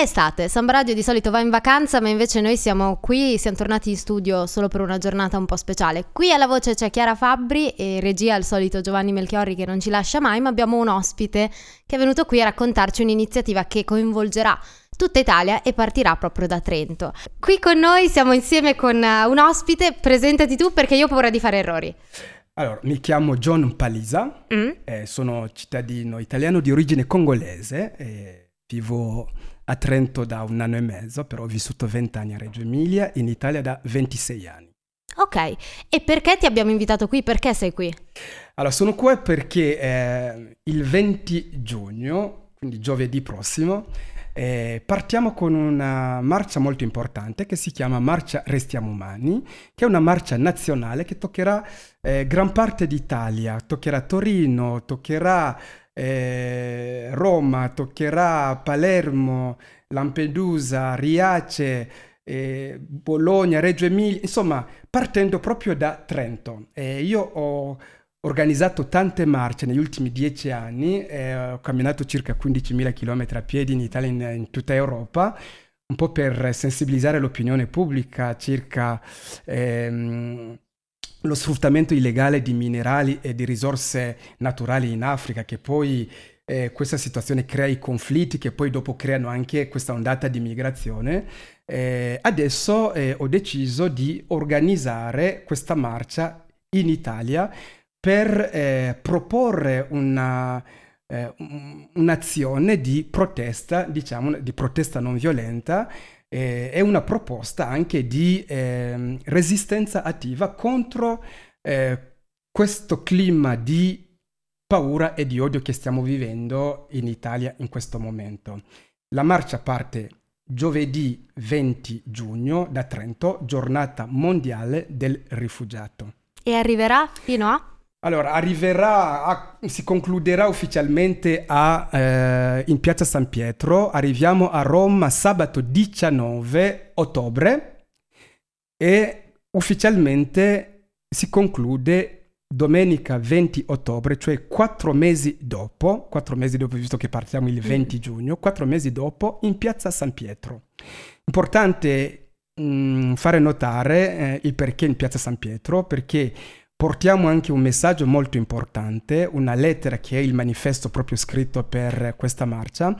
È estate, Samba Radio di solito va in vacanza, ma invece noi siamo qui, siamo tornati in studio solo per una giornata un po' speciale. Qui alla voce c'è Chiara Fabbri e regia il solito Giovanni Melchiorri che non ci lascia mai, ma abbiamo un ospite che è venuto qui a raccontarci un'iniziativa che coinvolgerà tutta Italia e partirà proprio da Trento. Qui con noi siamo insieme con eh, un ospite, presentati tu perché io ho paura di fare errori. Allora, mi chiamo John Palisa, mm. eh, sono cittadino italiano di origine congolese, e vivo a Trento da un anno e mezzo, però ho vissuto 20 anni a Reggio Emilia, in Italia da 26 anni. Ok, e perché ti abbiamo invitato qui? Perché sei qui? Allora, sono qua perché eh, il 20 giugno, quindi giovedì prossimo, eh, partiamo con una marcia molto importante che si chiama Marcia Restiamo Umani, che è una marcia nazionale che toccherà eh, gran parte d'Italia, toccherà Torino, toccherà eh, Roma, toccherà Palermo, Lampedusa, Riace, eh, Bologna, Reggio Emilia, insomma partendo proprio da Trento. Eh, io ho organizzato tante marce negli ultimi dieci anni, eh, ho camminato circa 15.000 km a piedi in Italia e in, in, tutta Europa, un po' per sensibilizzare l'opinione pubblica circa... Ehm, lo sfruttamento illegale di minerali e di risorse naturali in Africa, che poi eh, questa situazione crea i conflitti che poi dopo creano anche questa ondata di migrazione. Eh, adesso eh, ho deciso di organizzare questa marcia in Italia per eh, proporre una, eh, un'azione di protesta, diciamo, di protesta non violenta eh, è una proposta anche di eh, resistenza attiva contro eh, questo clima di paura e di odio che stiamo vivendo in Italia in questo momento. La marcia parte giovedì 20 giugno da Trento, giornata mondiale del rifugiato. E arriverà fino a? Allora, arriverà, a, si concluderà ufficialmente a, eh, in piazza San Pietro, arriviamo a Roma sabato 19 ottobre e ufficialmente si conclude domenica 20 ottobre, cioè quattro mesi dopo, quattro mesi dopo visto che partiamo il 20 mm. giugno, quattro mesi dopo in piazza San Pietro. Importante mh, mm, fare notare eh, il perché in piazza San Pietro, perché portiamo anche un messaggio molto importante, una lettera che è il manifesto proprio scritto per questa marcia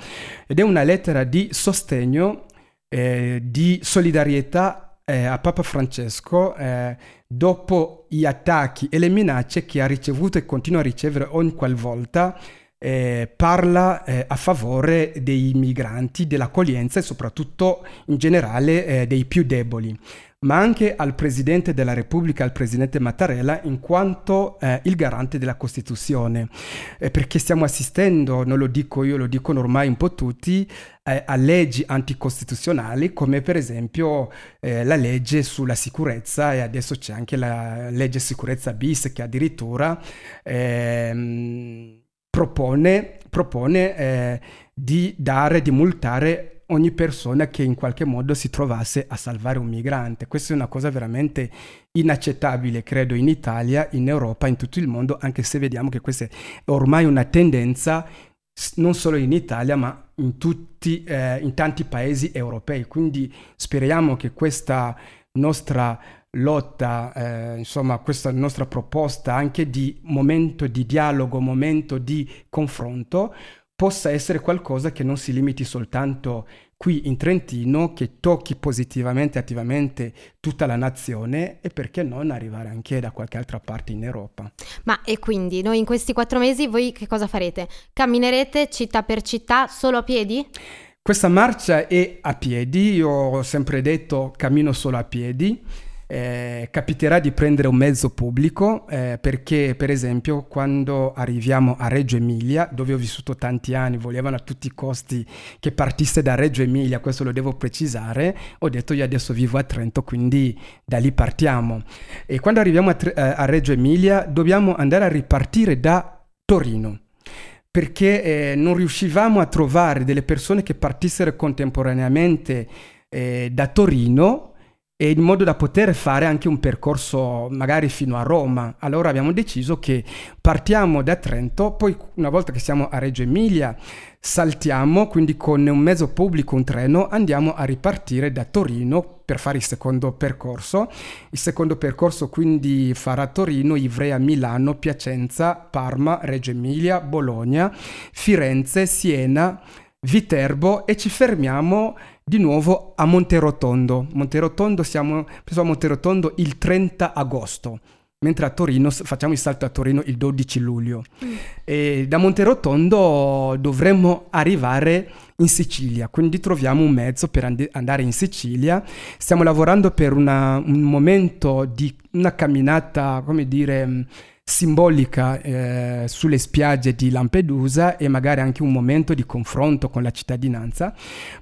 ed è una lettera di sostegno, eh, di solidarietà eh, a Papa Francesco eh, dopo gli attacchi e le minacce che ha ricevuto e continua a ricevere ogni qualvolta eh, parla eh, a favore dei migranti, dell'accoglienza e soprattutto in generale eh, dei più deboli ma anche al Presidente della Repubblica, al Presidente Mattarella, in quanto eh, il garante della Costituzione. Eh, perché stiamo assistendo, non lo dico io, lo dicono ormai un po' tutti, eh, a leggi anticostituzionali, come per esempio eh, la legge sulla sicurezza e adesso c'è anche la legge sicurezza bis che addirittura ehm, propone, propone eh, di dare, di multare ogni persona che in qualche modo si trovasse a salvare un migrante. Questa è una cosa veramente inaccettabile, credo, in Italia, in Europa, in tutto il mondo, anche se vediamo che questa è ormai una tendenza non solo in Italia, ma in, tutti, eh, in tanti paesi europei. Quindi speriamo che questa nostra lotta, eh, insomma, questa nostra proposta anche di momento di dialogo, momento di confronto, possa essere qualcosa che non si limiti soltanto qui in Trentino, che tocchi positivamente e attivamente tutta la nazione e perché non arrivare anche da qualche altra parte in Europa. Ma e quindi noi in questi quattro mesi voi che cosa farete? Camminerete città per città solo a piedi? Questa marcia è a piedi, io ho sempre detto cammino solo a piedi eh, capiterà di prendere un mezzo pubblico eh, perché per esempio quando arriviamo a Reggio Emilia dove ho vissuto tanti anni volevano a tutti i costi che partisse da Reggio Emilia questo lo devo precisare ho detto io adesso vivo a Trento quindi da lì partiamo. E quando arriviamo a, eh, a Reggio Emilia dobbiamo andare a ripartire da Torino perché eh, non riuscivamo a trovare delle persone che partissero contemporaneamente eh, da Torino e in modo da poter fare anche un percorso magari fino a Roma. Allora abbiamo deciso che partiamo da Trento, poi una volta che siamo a Reggio Emilia saltiamo, quindi con un mezzo pubblico, un treno, andiamo a ripartire da Torino per fare il secondo percorso. Il secondo percorso quindi farà Torino, Ivrea, Milano, Piacenza, Parma, Reggio Emilia, Bologna, Firenze, Siena, Viterbo e ci fermiamo di nuovo a Monterotondo. Monterotondo siamo preso a Monterotondo il 30 agosto, mentre a Torino facciamo il salto a Torino il 12 luglio. Mm. E da Monterotondo dovremmo arrivare in Sicilia, quindi troviamo un mezzo per and- andare in Sicilia. Stiamo lavorando per una, un momento di una camminata, come dire, simbolica eh, sulle spiagge di Lampedusa e magari anche un momento di confronto con la cittadinanza.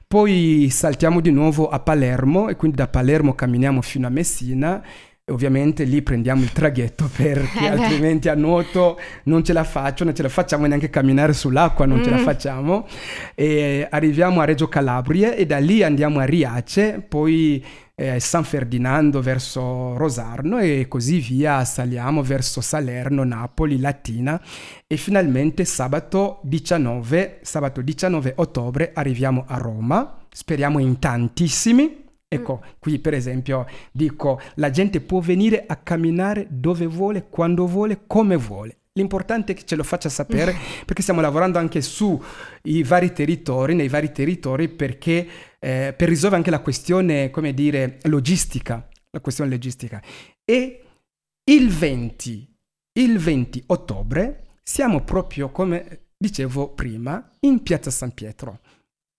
Poi saltiamo di nuovo a Palermo e quindi da Palermo camminiamo fino a Messina ovviamente lì prendiamo il traghetto perché eh altrimenti a nuoto non ce la faccio, non ce la facciamo neanche camminare sull'acqua, non mm. ce la mm. facciamo. E arriviamo a Reggio Calabria e da lì andiamo a Riace, poi eh, San Ferdinando verso Rosarno e così via saliamo verso Salerno, Napoli, Latina e finalmente sabato 19, sabato 19 ottobre arriviamo a Roma, speriamo in tantissimi. Ecco, mm. qui per esempio dico, la gente può venire a camminare dove vuole, quando vuole, come vuole. L'importante è che ce lo faccia sapere perché stiamo lavorando anche sui vari territori, nei vari territori, perché eh, per risolvere anche la questione, come dire, logistica, la questione logistica. E il 20, il 20 ottobre siamo proprio, come dicevo prima, in Piazza San Pietro.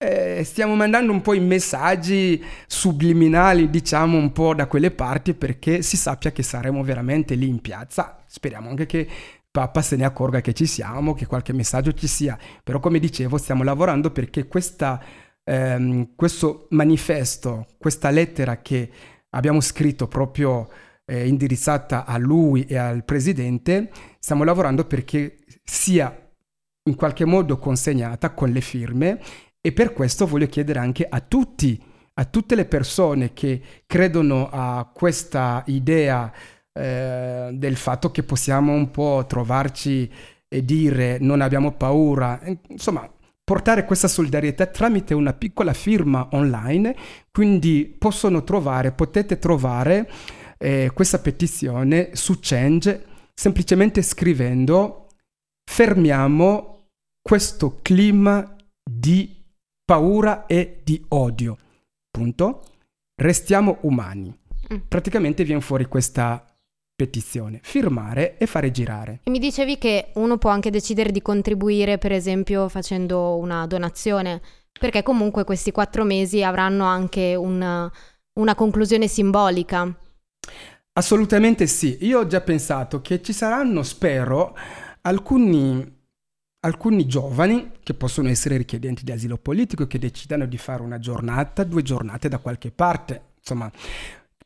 Eh, stiamo mandando un po' i messaggi subliminali, diciamo un po' da quelle parti perché si sappia che saremo veramente lì in piazza. Speriamo anche che Papa se ne accorga che ci siamo, che qualche messaggio ci sia. Però come dicevo stiamo lavorando perché questa, ehm, questo manifesto, questa lettera che abbiamo scritto proprio eh, indirizzata a lui e al presidente, stiamo lavorando perché sia in qualche modo consegnata con le firme e per questo voglio chiedere anche a tutti, a tutte le persone che credono a questa idea eh, del fatto che possiamo un po' trovarci e dire non abbiamo paura, insomma portare questa solidarietà tramite una piccola firma online, quindi possono trovare, potete trovare eh, questa petizione su Change semplicemente scrivendo fermiamo questo clima di paura e di odio. Punto. Restiamo umani. Mm. Praticamente viene fuori questa petizione, firmare e fare girare. E mi dicevi che uno può anche decidere di contribuire, per esempio, facendo una donazione, perché comunque questi quattro mesi avranno anche una, una conclusione simbolica. Assolutamente sì, io ho già pensato che ci saranno, spero, alcuni alcuni giovani che possono essere richiedenti di asilo politico che decidano di fare una giornata, due giornate da qualche parte. Insomma,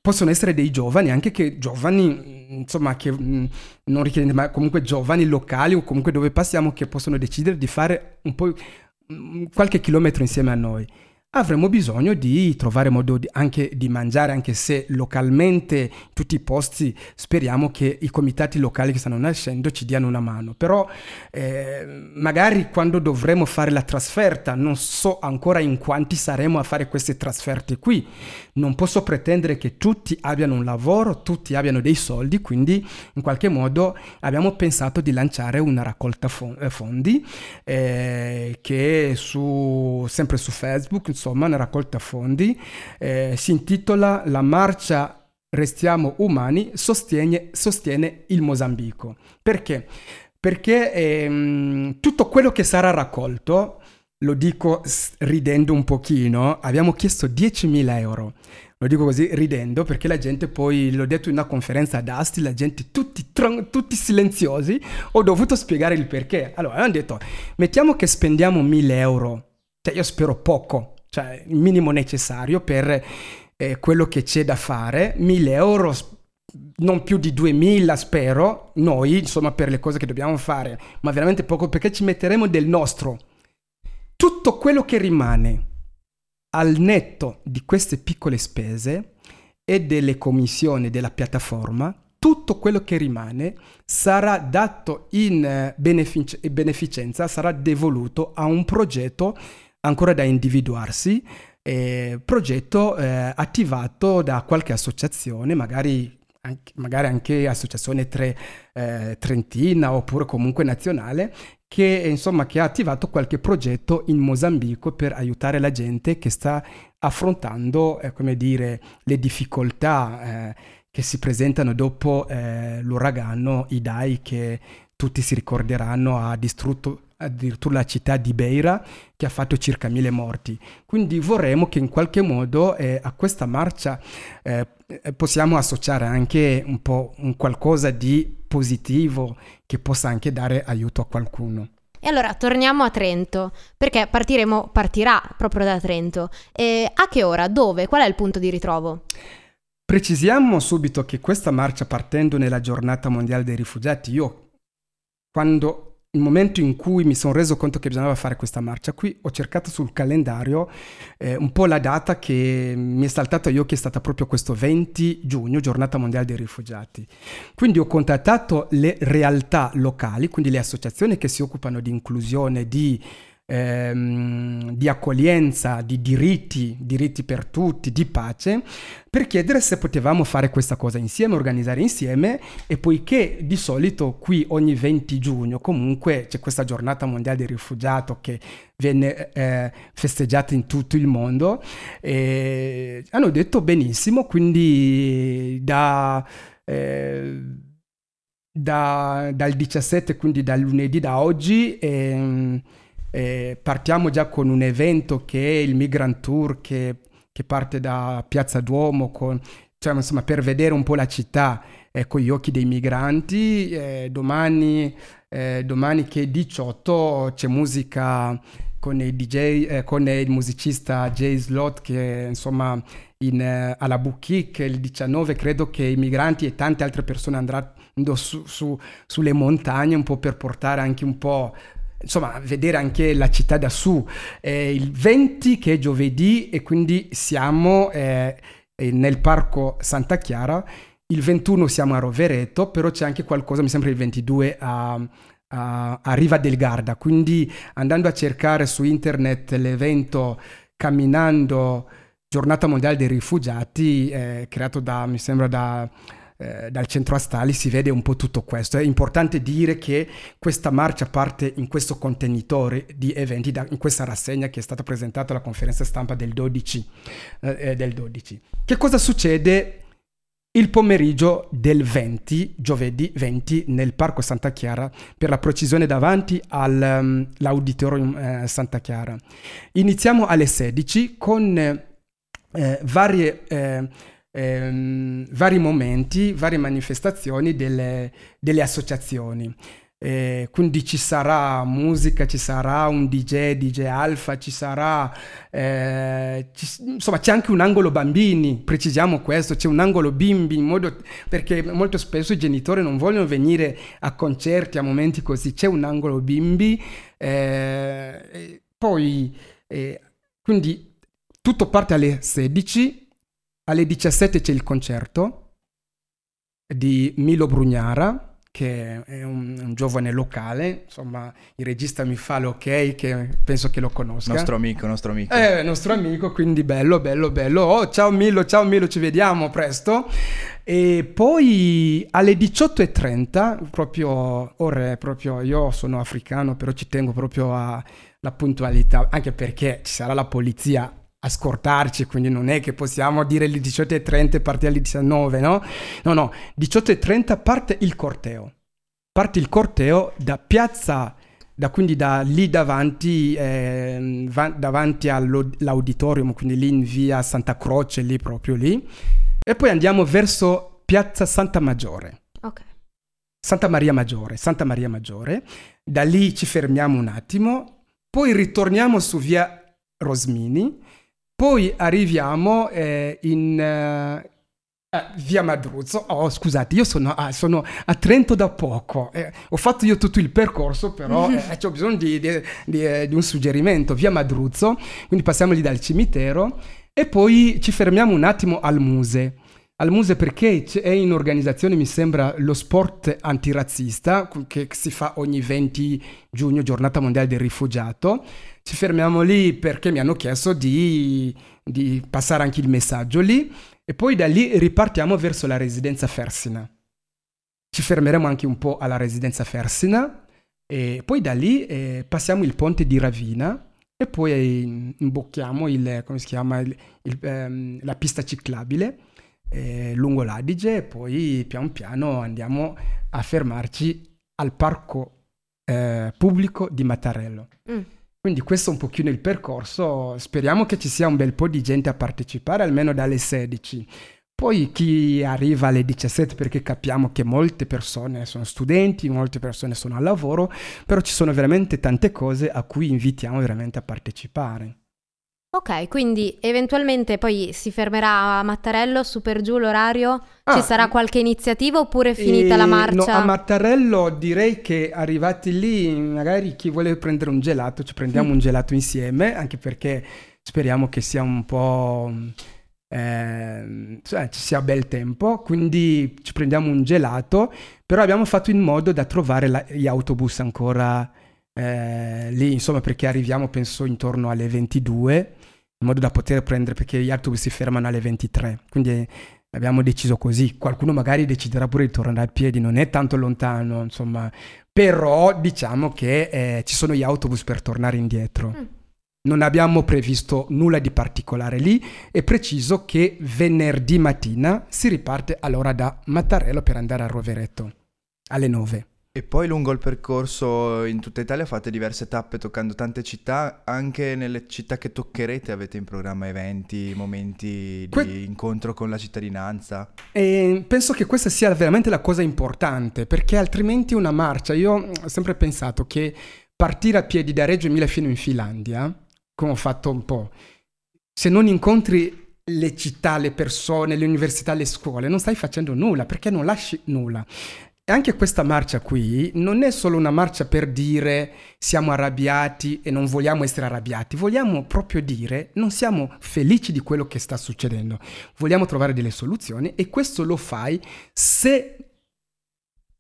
possono essere dei giovani, anche che giovani, insomma, che mm, non richiedenti, ma comunque giovani locali o comunque dove passiamo che possono decidere di fare un po' mm, qualche chilometro insieme a noi avremo bisogno di trovare modo di, anche di mangiare, anche se localmente tutti i posti speriamo che i comitati locali che stanno nascendo ci diano una mano. Però eh, magari quando dovremo fare la trasferta, non so ancora in quanti saremo a fare queste trasferte qui. Non posso pretendere che tutti abbiano un lavoro, tutti abbiano dei soldi, quindi in qualche modo abbiamo pensato di lanciare una raccolta eh, fondi eh, che su, sempre su Facebook, insomma, una raccolta fondi, eh, si intitola La marcia Restiamo umani sostiene, sostiene il Mozambico. Perché? Perché ehm, tutto quello che sarà raccolto, lo dico ridendo un pochino, abbiamo chiesto 10.000 euro. Lo dico così ridendo perché la gente poi, l'ho detto in una conferenza ad Asti, la gente tutti, tutti silenziosi, ho dovuto spiegare il perché. Allora, hanno detto, mettiamo che spendiamo 1.000 euro, cioè io spero poco, cioè il minimo necessario per eh, quello che c'è da fare, 1000 euro, non più di 2000 spero, noi insomma per le cose che dobbiamo fare, ma veramente poco perché ci metteremo del nostro. Tutto quello che rimane al netto di queste piccole spese e delle commissioni della piattaforma, tutto quello che rimane sarà dato in eh, benefic- beneficenza, sarà devoluto a un progetto ancora da individuarsi, eh, progetto eh, attivato da qualche associazione, magari anche, magari anche associazione tre, eh, trentina oppure comunque nazionale, che, insomma, che ha attivato qualche progetto in Mozambico per aiutare la gente che sta affrontando, eh, come dire, le difficoltà eh, che si presentano dopo eh, l'uragano Idai che tutti si ricorderanno ha distrutto addirittura la città di Beira che ha fatto circa mille morti. Quindi vorremmo che in qualche modo eh, a questa marcia eh, possiamo associare anche un po' un qualcosa di positivo che possa anche dare aiuto a qualcuno. E allora torniamo a Trento, perché partiremo, partirà proprio da Trento. E a che ora? Dove? Qual è il punto di ritrovo? Precisiamo subito che questa marcia partendo nella giornata mondiale dei rifugiati, io quando il momento in cui mi sono reso conto che bisognava fare questa marcia qui, ho cercato sul calendario eh, un po' la data che mi è saltata agli occhi, è stata proprio questo 20 giugno, giornata mondiale dei rifugiati. Quindi ho contattato le realtà locali, quindi le associazioni che si occupano di inclusione, di ehm, di accoglienza, di diritti, diritti per tutti, di pace, per chiedere se potevamo fare questa cosa insieme, organizzare insieme e poiché di solito qui ogni 20 giugno comunque c'è questa giornata mondiale del rifugiato che viene eh, festeggiata in tutto il mondo, e hanno detto benissimo, quindi da... Eh, da, dal 17, quindi dal lunedì da oggi, ehm, eh, partiamo già con un evento che è il Migrant Tour che, che parte da Piazza Duomo con, cioè, insomma, per vedere un po' la città eh, con gli occhi dei migranti. Eh, domani, eh, domani che è 18 c'è musica con il DJ, eh, con il musicista Jay Slot che insomma in, eh, alla Bukik il 19 credo che i migranti e tante altre persone andranno su, su, sulle montagne un po' per portare anche un po' insomma, vedere anche la città da su. Eh, il 20 che è giovedì e quindi siamo eh, nel parco Santa Chiara, il 21 siamo a Rovereto, però c'è anche qualcosa, mi sembra il 22 a, a, a Riva del Garda, quindi andando a cercare su internet l'evento camminando giornata mondiale dei rifugiati eh, creato da, mi sembra da eh, dal centro Astali si vede un po' tutto questo. È importante dire che questa marcia parte in questo contenitore di eventi, da, in questa rassegna che è stata presentata alla conferenza stampa del 12, eh, eh del 12. Che cosa succede il pomeriggio del 20, giovedì 20, nel Parco Santa Chiara, per la precisione davanti all'Auditorium um, eh, Santa Chiara. Iniziamo alle 16 con eh, varie eh, ehm, vari momenti, varie manifestazioni delle, delle associazioni. Eh, quindi ci sarà musica, ci sarà un DJ, DJ Alfa, ci sarà, eh, ci, insomma c'è anche un angolo bambini, precisiamo questo, c'è un angolo bimbi, in modo, perché molto spesso i genitori non vogliono venire a concerti, a momenti così, c'è un angolo bimbi, eh, poi eh, quindi tutto parte alle 16 alle 17 c'è il concerto di Milo Brugnara, che è un, un, giovane locale, insomma il regista mi fa l'ok che penso che lo conosca. Nostro amico, nostro amico. Eh, nostro amico, quindi bello, bello, bello. Oh, ciao Milo, ciao Milo, ci vediamo presto. E poi alle 18.30, proprio ore, proprio io sono africano, però ci tengo proprio alla puntualità, anche perché ci sarà la polizia a scortarci, quindi non è che possiamo dire le 18.30 e partire alle 19, no? No, no, 18.30 parte il corteo. Parte il corteo da piazza, da, quindi da lì davanti, eh, va, davanti all'auditorium, quindi lì in via Santa Croce, lì proprio lì. E poi andiamo verso piazza Santa Maggiore. Ok. Santa Maria Maggiore, Santa Maria Maggiore. Da lì ci fermiamo un attimo, poi ritorniamo su via Rosmini poi arriviamo eh, in eh, eh, via Madruzzo. Oh, scusate, io sono, ah, sono a Trento da poco. Eh, ho fatto io tutto il percorso, però eh, ho bisogno di, di, di, eh, di, un suggerimento. Via Madruzzo, quindi passiamo lì dal cimitero e poi ci fermiamo un attimo al museo. Al Muse perché è in organizzazione, mi sembra, lo sport antirazzista che si fa ogni 20 giugno, giornata mondiale del rifugiato. Ci fermiamo lì perché mi hanno chiesto di, di passare anche il messaggio lì e poi da lì ripartiamo verso la residenza Fersina. Ci fermeremo anche un po' alla residenza Fersina e poi da lì eh, passiamo il ponte di Ravina e poi imbocchiamo il, il, il, ehm, la pista ciclabile eh, lungo l'Adige e poi pian piano andiamo a fermarci al parco eh, pubblico di Mattarello. Mm. Quindi questo è un pochino il percorso, speriamo che ci sia un bel po' di gente a partecipare, almeno dalle 16. Poi chi arriva alle 17 perché capiamo che molte persone sono studenti, molte persone sono al lavoro, però ci sono veramente tante cose a cui invitiamo veramente a partecipare. Ok, quindi eventualmente poi si fermerà a Mattarello, su per giù l'orario, ah, ci sarà qualche iniziativa oppure è finita la marcia? No, a Mattarello direi che arrivati lì, magari chi vuole prendere un gelato, ci prendiamo mm. un gelato insieme, anche perché speriamo che sia un po'... Eh, cioè, ci sia bel tempo, quindi ci prendiamo un gelato, però abbiamo fatto in modo da trovare la, gli autobus ancora eh, lì, insomma, perché arriviamo penso intorno alle 22 in modo da poter prendere, perché gli autobus si fermano alle 23, quindi abbiamo deciso così. Qualcuno magari deciderà pure di tornare a piedi, non è tanto lontano, insomma, però diciamo che eh, ci sono gli autobus per tornare indietro. Mm. Non abbiamo previsto nulla di particolare lì, è preciso che venerdì mattina si riparte allora da Mattarello per andare a Rovereto alle 9. E poi lungo il percorso in tutta Italia fate diverse tappe toccando tante città, anche nelle città che toccherete avete in programma eventi, momenti di que- incontro con la cittadinanza? E penso che questa sia veramente la cosa importante, perché altrimenti una marcia, io ho sempre pensato che partire a piedi da Reggio Emilia fino in Finlandia, come ho fatto un po', se non incontri le città, le persone, le università, le scuole, non stai facendo nulla perché non lasci nulla. Anche questa marcia qui non è solo una marcia per dire siamo arrabbiati e non vogliamo essere arrabbiati, vogliamo proprio dire non siamo felici di quello che sta succedendo, vogliamo trovare delle soluzioni e questo lo fai se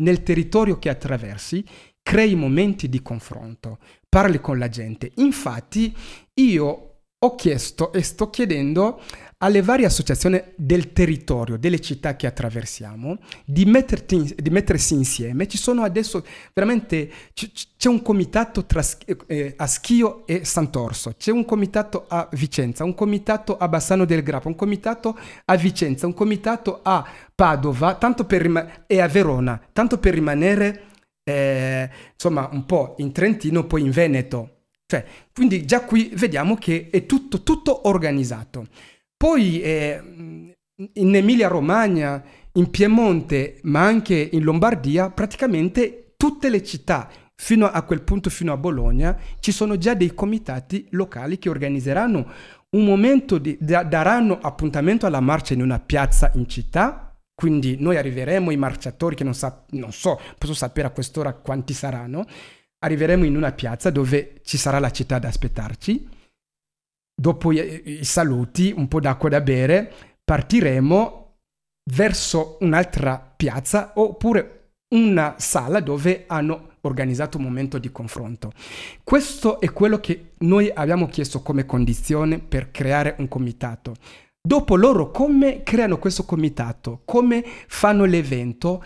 nel territorio che attraversi crei momenti di confronto, parli con la gente. Infatti io ho chiesto e sto chiedendo alle varie associazioni del territorio, delle città che attraversiamo, di, di mettersi insieme. Ci sono adesso veramente, c- c'è un comitato tra eh, a Schio e Sant'Orso, c'è un comitato a Vicenza, un comitato a Bassano del Grappa, un comitato a Vicenza, un comitato a Padova rima- e a Verona, tanto per rimanere eh, insomma un po' in Trentino, poi in Veneto. Cioè, quindi già qui vediamo che è tutto, tutto organizzato. Poi eh, in Emilia Romagna, in Piemonte, ma anche in Lombardia, praticamente tutte le città, fino a quel punto, fino a Bologna, ci sono già dei comitati locali che organizzeranno un momento, di, da, daranno appuntamento alla marcia in una piazza in città. Quindi noi arriveremo, i marciatori che non, sa, non so, posso sapere a quest'ora quanti saranno, arriveremo in una piazza dove ci sarà la città ad aspettarci dopo i, i saluti, un po' d'acqua da bere, partiremo verso un'altra piazza oppure una sala dove hanno organizzato un momento di confronto. Questo è quello che noi abbiamo chiesto come condizione per creare un comitato. Dopo loro come creano questo comitato, come fanno l'evento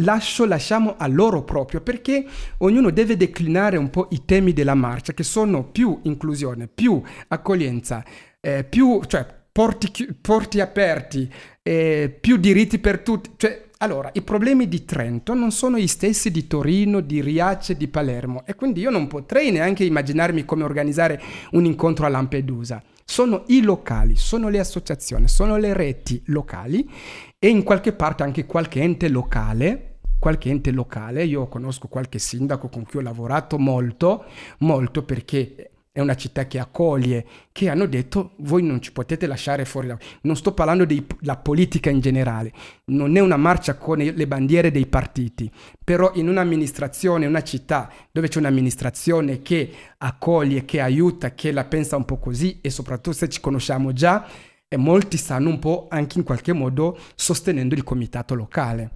lascio, lasciamo a loro proprio perché ognuno deve declinare un po' i temi della marcia che sono più inclusione, più accoglienza, eh, più cioè, porti, porti aperti, eh, più diritti per tutti. Cioè, allora, i problemi di Trento non sono gli stessi di Torino, di Riace, di Palermo e quindi io non potrei neanche immaginarmi come organizzare un incontro a Lampedusa. Sono i locali, sono le associazioni, sono le reti locali e in qualche parte anche qualche ente locale, qualche ente locale, io conosco qualche sindaco con cui ho lavorato molto, molto perché è una città che accoglie, che hanno detto voi non ci potete lasciare fuori. Non sto parlando della politica in generale, non è una marcia con le bandiere dei partiti, però in un'amministrazione, una città dove c'è un'amministrazione che accoglie, che aiuta, che la pensa un po' così e soprattutto se ci conosciamo già, e molti stanno un po' anche in qualche modo sostenendo il comitato locale.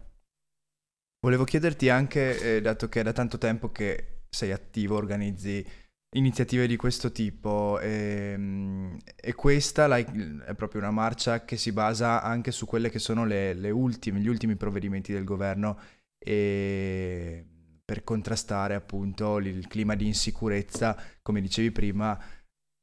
Volevo chiederti anche, eh, dato che è da tanto tempo che sei attivo, organizzi iniziative di questo tipo e, ehm, e questa è proprio una marcia che si basa anche su quelle che sono le, le ultime, gli ultimi provvedimenti del governo e per contrastare appunto il clima di insicurezza, come dicevi prima,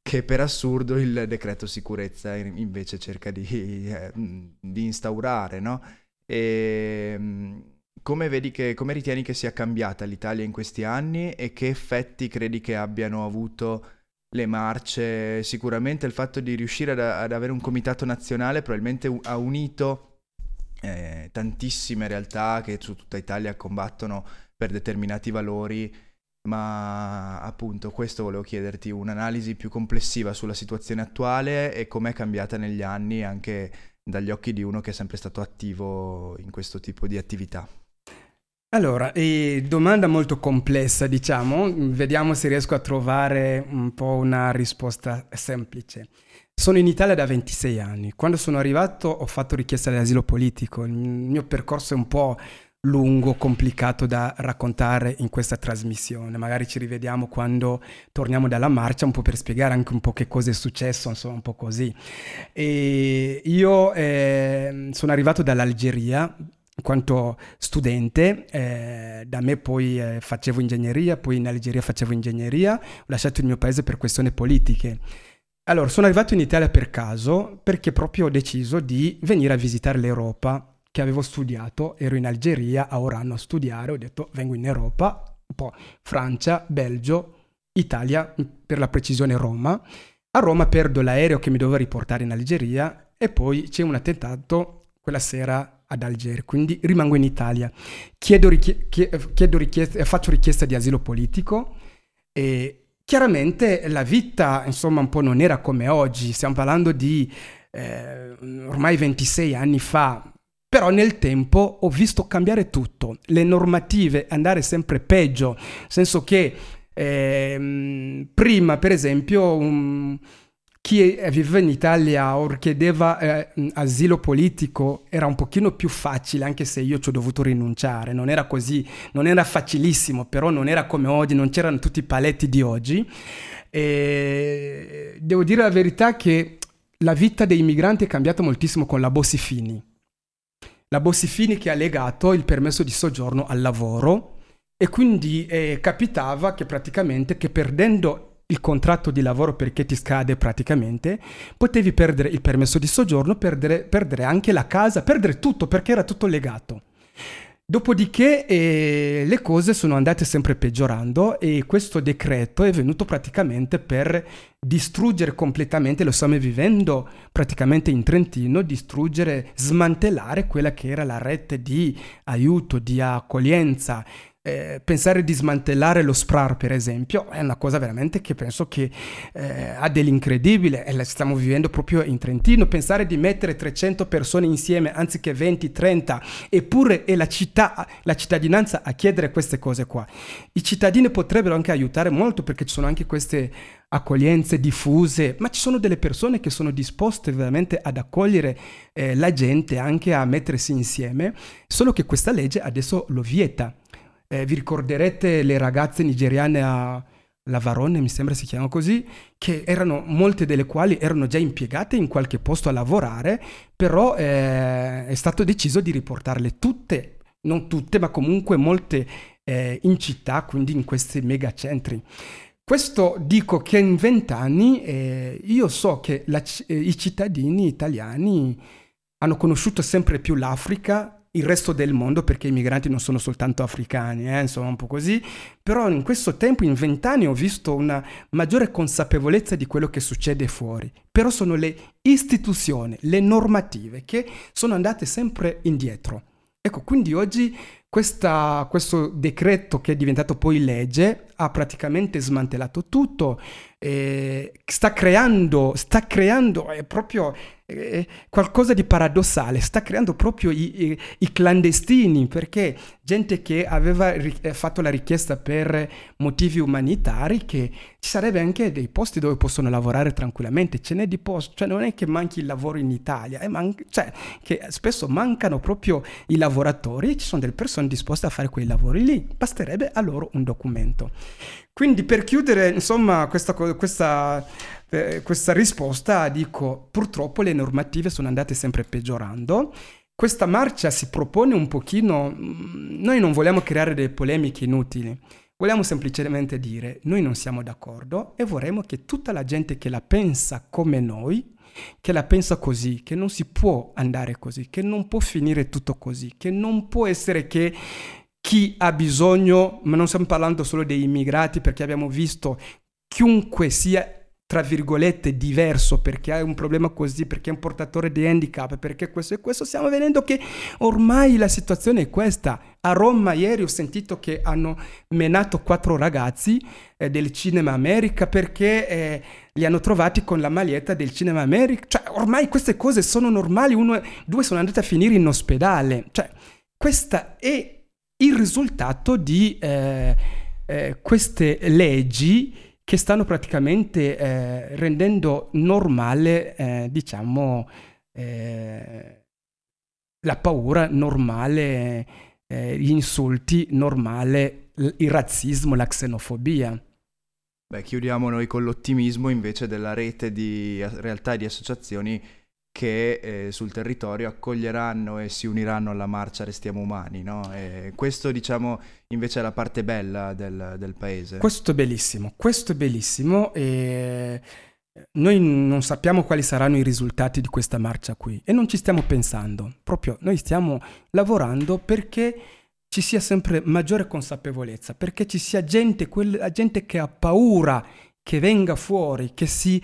che per assurdo il decreto sicurezza invece cerca di, eh, di instaurare, no? E ehm, come che, come ritieni che sia cambiata l'Italia in questi anni e che effetti credi che abbiano avuto le marce? Sicuramente il fatto di riuscire ad, ad avere un comitato nazionale probabilmente ha unito eh, tantissime realtà che su tutta Italia combattono per determinati valori, ma appunto questo volevo chiederti, un'analisi più complessiva sulla situazione attuale e com'è cambiata negli anni anche dagli occhi di uno che è sempre stato attivo in questo tipo di attività. Allora, domanda molto complessa, diciamo, vediamo se riesco a trovare un po' una risposta semplice. Sono in Italia da 26 anni. Quando sono arrivato ho fatto richiesta di asilo politico. Il mio percorso è un po' lungo, complicato da raccontare in questa trasmissione. Magari ci rivediamo quando torniamo dalla marcia, un po' per spiegare anche un po' che cosa è successo, insomma, un po' così. E io eh, sono arrivato dall'Algeria quanto studente, eh, da me poi eh, facevo ingegneria, poi in Algeria facevo ingegneria, ho lasciato il mio paese per questioni politiche. Allora, sono arrivato in Italia per caso perché proprio ho deciso di venire a visitare l'Europa che avevo studiato, ero in Algeria a Orano a studiare, ho detto vengo in Europa, un po' Francia, Belgio, Italia, per la precisione Roma. A Roma perdo l'aereo che mi doveva riportare in Algeria e poi c'è un attentato quella sera ad Algeri, quindi rimango in Italia. Chiedo, richie- chiedo richiesta, faccio richiesta di asilo politico e chiaramente la vita insomma un po' non era come oggi, stiamo parlando di eh, ormai 26 anni fa, però nel tempo ho visto cambiare tutto, le normative andare sempre peggio, nel senso che eh, prima per esempio... Um, chi viveva in Italia o chiedeva eh, asilo politico era un pochino più facile, anche se io ci ho dovuto rinunciare. Non era così, non era facilissimo, però non era come oggi, non c'erano tutti i paletti di oggi. E devo dire la verità che la vita dei migranti è cambiata moltissimo con la Bossi-Fini. La Bossi-Fini che ha legato il permesso di soggiorno al lavoro e quindi eh, capitava che praticamente che perdendo il contratto di lavoro perché ti scade praticamente, potevi perdere il permesso di soggiorno, perdere, perdere anche la casa, perdere tutto perché era tutto legato. Dopodiché eh, le cose sono andate sempre peggiorando e questo decreto è venuto praticamente per distruggere completamente, lo stiamo vivendo praticamente in Trentino, distruggere, smantellare quella che era la rete di aiuto, di accoglienza eh, pensare di smantellare lo SPRAR, per esempio, è una cosa veramente che penso che eh, ha dell'incredibile e la stiamo vivendo proprio in Trentino. Pensare di mettere 300 persone insieme anziché 20, 30, eppure è la città, la cittadinanza a chiedere queste cose qua. I cittadini potrebbero anche aiutare molto perché ci sono anche queste accoglienze diffuse, ma ci sono delle persone che sono disposte veramente ad accogliere eh, la gente, anche a mettersi insieme, solo che questa legge adesso lo vieta. Eh, vi ricorderete le ragazze nigeriane a Lavarone, mi sembra si chiama così, che erano molte delle quali erano già impiegate in qualche posto a lavorare, però eh, è stato deciso di riportarle tutte, non tutte, ma comunque molte eh, in città, quindi in questi megacentri. Questo dico che in vent'anni eh, io so che la, eh, i cittadini italiani hanno conosciuto sempre più l'Africa il resto del mondo, perché i migranti non sono soltanto africani, eh, insomma un po' così, però in questo tempo, in vent'anni, ho visto una maggiore consapevolezza di quello che succede fuori, però sono le istituzioni, le normative che sono andate sempre indietro. Ecco, quindi oggi questa, questo decreto che è diventato poi legge ha praticamente smantellato tutto, eh, sta creando, sta creando è proprio eh, qualcosa di paradossale, sta creando proprio i, i, i, clandestini, perché gente che aveva ri- eh, fatto la richiesta per motivi umanitari, che ci sarebbe anche dei posti dove possono lavorare tranquillamente, ce n'è di posti, cioè non è che manchi il lavoro in Italia, man- cioè che spesso mancano proprio i lavoratori ci sono delle persone disposte a fare quei lavori lì, basterebbe a loro un documento. Quindi per chiudere, insomma, questa, questa, eh, questa risposta dico, purtroppo le normative sono andate sempre peggiorando. Questa marcia si propone un pochino, mm, noi non vogliamo creare delle polemiche inutili, vogliamo semplicemente dire, noi non siamo d'accordo e vorremmo che tutta la gente che la pensa come noi, che la pensa così, che non si può andare così, che non può finire tutto così, che non può essere che chi ha bisogno, ma non stiamo parlando solo degli immigrati perché abbiamo visto chiunque sia tra virgolette diverso perché ha un problema così, perché è un portatore di handicap, perché questo e questo, stiamo vedendo che ormai la situazione è questa. A Roma ieri ho sentito che hanno menato quattro ragazzi eh, del Cinema America perché eh, li hanno trovati con la maglietta del Cinema America. Cioè, ormai queste cose sono normali, uno, due sono andati a finire in ospedale. Cioè, questa è il risultato di eh, eh, queste leggi che stanno praticamente eh, rendendo normale, eh, diciamo, eh, la paura normale, eh, gli insulti normale, il razzismo, la xenofobia. Beh, chiudiamo noi con l'ottimismo invece della rete di realtà e di associazioni che eh, sul territorio accoglieranno e si uniranno alla marcia Restiamo Umani. No? questo diciamo invece è la parte bella del, del, paese. Questo è bellissimo, questo è bellissimo e noi non sappiamo quali saranno i risultati di questa marcia qui e non ci stiamo pensando, proprio noi stiamo lavorando perché ci sia sempre maggiore consapevolezza, perché ci sia gente, quella gente che ha paura che venga fuori, che si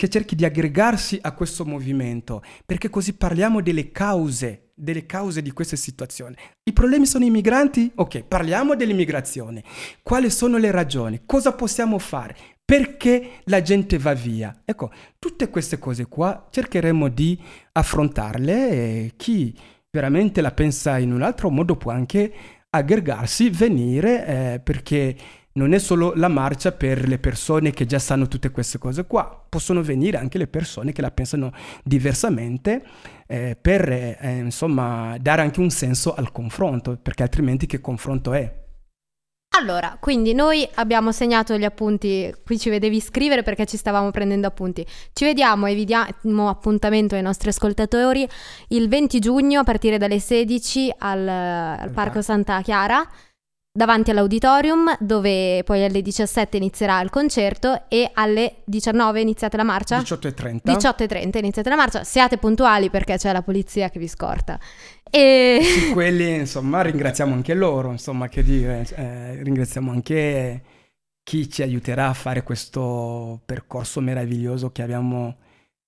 che cerchi di aggregarsi a questo movimento, perché così parliamo delle cause, delle cause di questa situazione. I problemi sono i migranti? Ok, parliamo dell'immigrazione. Quali sono le ragioni? Cosa possiamo fare? Perché la gente va via? Ecco, tutte queste cose qua cercheremo di affrontarle e chi veramente la pensa in un altro modo può anche aggregarsi, venire, eh, perché non è solo la marcia per le persone che già sanno tutte queste cose qua, possono venire anche le persone che la pensano diversamente eh, per eh, insomma dare anche un senso al confronto, perché altrimenti che confronto è? Allora, quindi noi abbiamo segnato gli appunti, qui ci vedevi scrivere perché ci stavamo prendendo appunti. Ci vediamo e vi diamo appuntamento ai nostri ascoltatori il 20 giugno a partire dalle 16 al, al Parco Santa Chiara davanti all'auditorium dove poi alle 17 inizierà il concerto e alle 19 iniziate la marcia? 18.30. 18.30 iniziate la marcia, siate puntuali perché c'è la polizia che vi scorta. E... Quelli insomma ringraziamo anche loro, insomma che dire, eh, ringraziamo anche chi ci aiuterà a fare questo percorso meraviglioso che abbiamo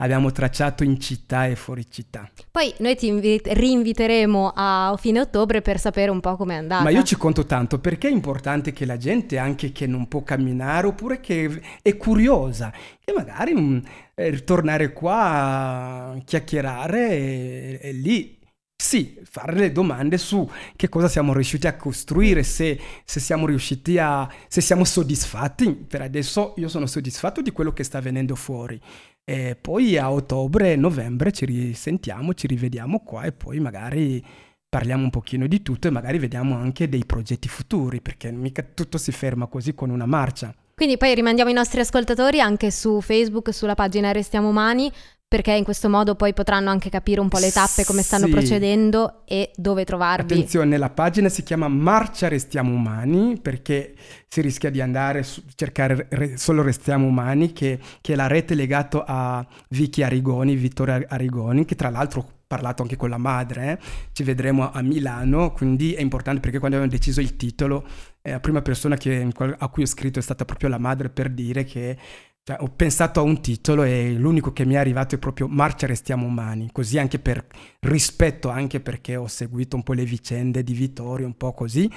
abbiamo tracciato in città e fuori città. Poi noi ti invi- rinviteremo a fine ottobre per sapere un po' com'è andata. Ma io ci conto tanto perché è importante che la gente, anche che non può camminare oppure che è curiosa, e magari mh, mm, eh, tornare qua a chiacchierare e, e lì sì, fare le domande su che cosa siamo riusciti a costruire, se, se, siamo riusciti a... se siamo soddisfatti. Per adesso io sono soddisfatto di quello che sta venendo fuori. E poi a ottobre, novembre ci risentiamo, ci rivediamo qua e poi magari parliamo un pochino di tutto e magari vediamo anche dei progetti futuri, perché mica tutto si ferma così con una marcia. Quindi poi rimandiamo i nostri ascoltatori anche su Facebook, sulla pagina Restiamo Umani, perché in questo modo poi potranno anche capire un po' le tappe, come stanno sì. procedendo e dove trovarvi. Attenzione, la pagina si chiama Marcia Restiamo Umani perché si rischia di andare a cercare re, solo Restiamo Umani, che, che, è la rete legata a Vicky Arigoni, Vittorio Arigoni, che tra l'altro ho parlato anche con la madre, eh? ci vedremo a Milano, quindi è importante perché quando abbiamo deciso il titolo, eh, la prima persona che, a cui ho scritto è stata proprio la madre per dire che cioè, ho pensato a un titolo e l'unico che mi è arrivato è proprio Marcia restiamo umani, così anche per rispetto, anche perché ho seguito un po' le vicende di Vittorio, un po' così,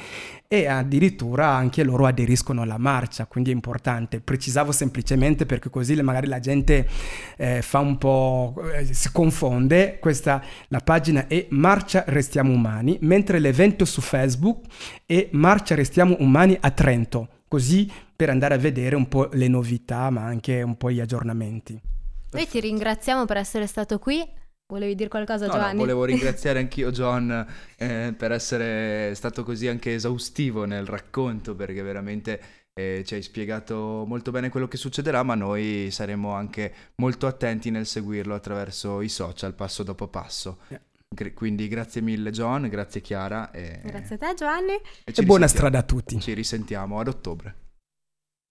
e addirittura anche loro aderiscono alla marcia, quindi è importante. Precisavo semplicemente perché così magari la gente eh, fa un po', eh, si confonde, questa, la pagina è Marcia restiamo umani, mentre l'evento su Facebook è Marcia restiamo umani a Trento. Così per andare a vedere un po' le novità, ma anche un po' gli aggiornamenti. Noi ti ringraziamo per essere stato qui. Volevi dire qualcosa, no, Giovanni? No, volevo ringraziare anch'io John eh, per essere stato così anche esaustivo nel racconto, perché veramente eh, ci hai spiegato molto bene quello che succederà, ma noi saremo anche molto attenti nel seguirlo attraverso i social passo dopo passo. Yeah. Quindi grazie mille John, grazie Chiara. E... Grazie a te Giovanni. E, e buona strada a tutti. Ci risentiamo ad ottobre.